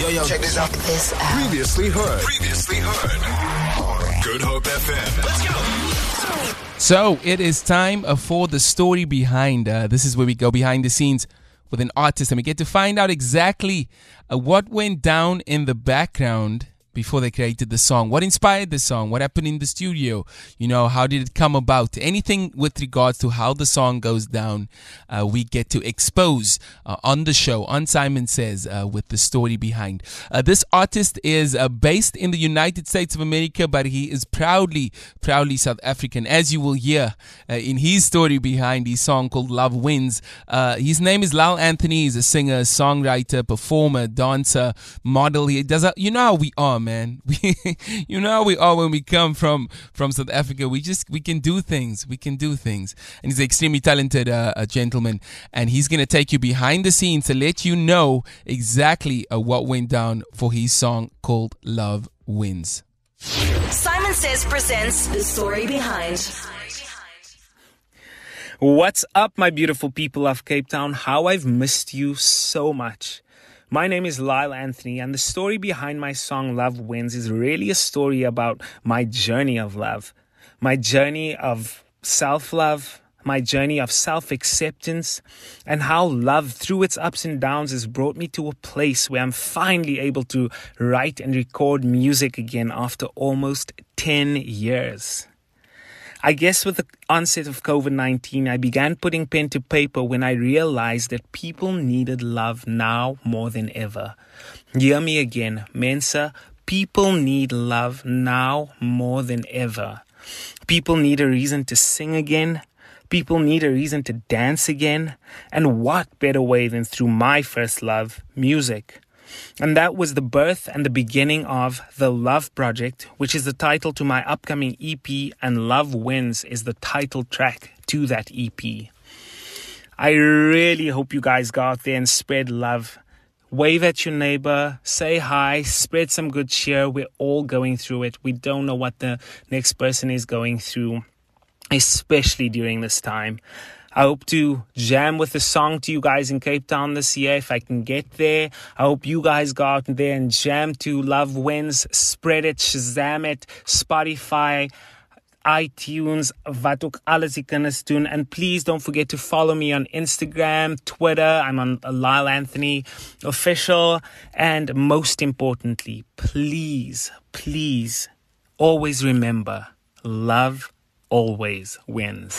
Yo, yo, check this out. This out. Previously heard. Previously heard. Good Hope FM. Let's go. So it is time uh, for the story behind. Uh, this is where we go behind the scenes with an artist and we get to find out exactly uh, what went down in the background before they created the song. What inspired the song? What happened in the studio? You know, how did it come about? Anything with regards to how the song goes down, uh, we get to expose uh, on the show, on Simon Says, uh, with the story behind. Uh, this artist is uh, based in the United States of America, but he is proudly, proudly South African, as you will hear uh, in his story behind his song called Love Wins. his name is Lyle Anthony. He's a singer, songwriter, performer, dancer, model. He does, a, you know how we are, man. We, you know how we are when we come from from South Africa. We just we can do things. We can do things. And he's an extremely talented uh, gentleman, and he's gonna take you behind the scenes to let you know exactly uh, what went down for his song called "Love Wins." Simon Says presents the story behind. What's up, my beautiful people of Cape Town? How I've missed you so much. My name is Lyle Anthony, and the story behind my song Love Wins is really a story about my journey of love, my journey of self love, my journey of self acceptance, and how love, through its ups and downs, has brought me to a place where I'm finally able to write and record music again after almost 10 years. I guess with the onset of COVID 19, I began putting pen to paper when I realized that people needed love now more than ever. Hear me again, Mensa. People need love now more than ever. People need a reason to sing again. People need a reason to dance again. And what better way than through my first love, music? And that was the birth and the beginning of The Love Project, which is the title to my upcoming EP, and Love Wins is the title track to that EP. I really hope you guys go out there and spread love. Wave at your neighbor, say hi, spread some good cheer. We're all going through it. We don't know what the next person is going through, especially during this time. I hope to jam with a song to you guys in Cape Town this year if I can get there. I hope you guys go out there and jam to Love Wins, spread it, Shazam it, Spotify, iTunes, wat ook alles jy. And please don't forget to follow me on Instagram, Twitter. I'm on Lyle Anthony official. And most importantly, please, please always remember love always wins.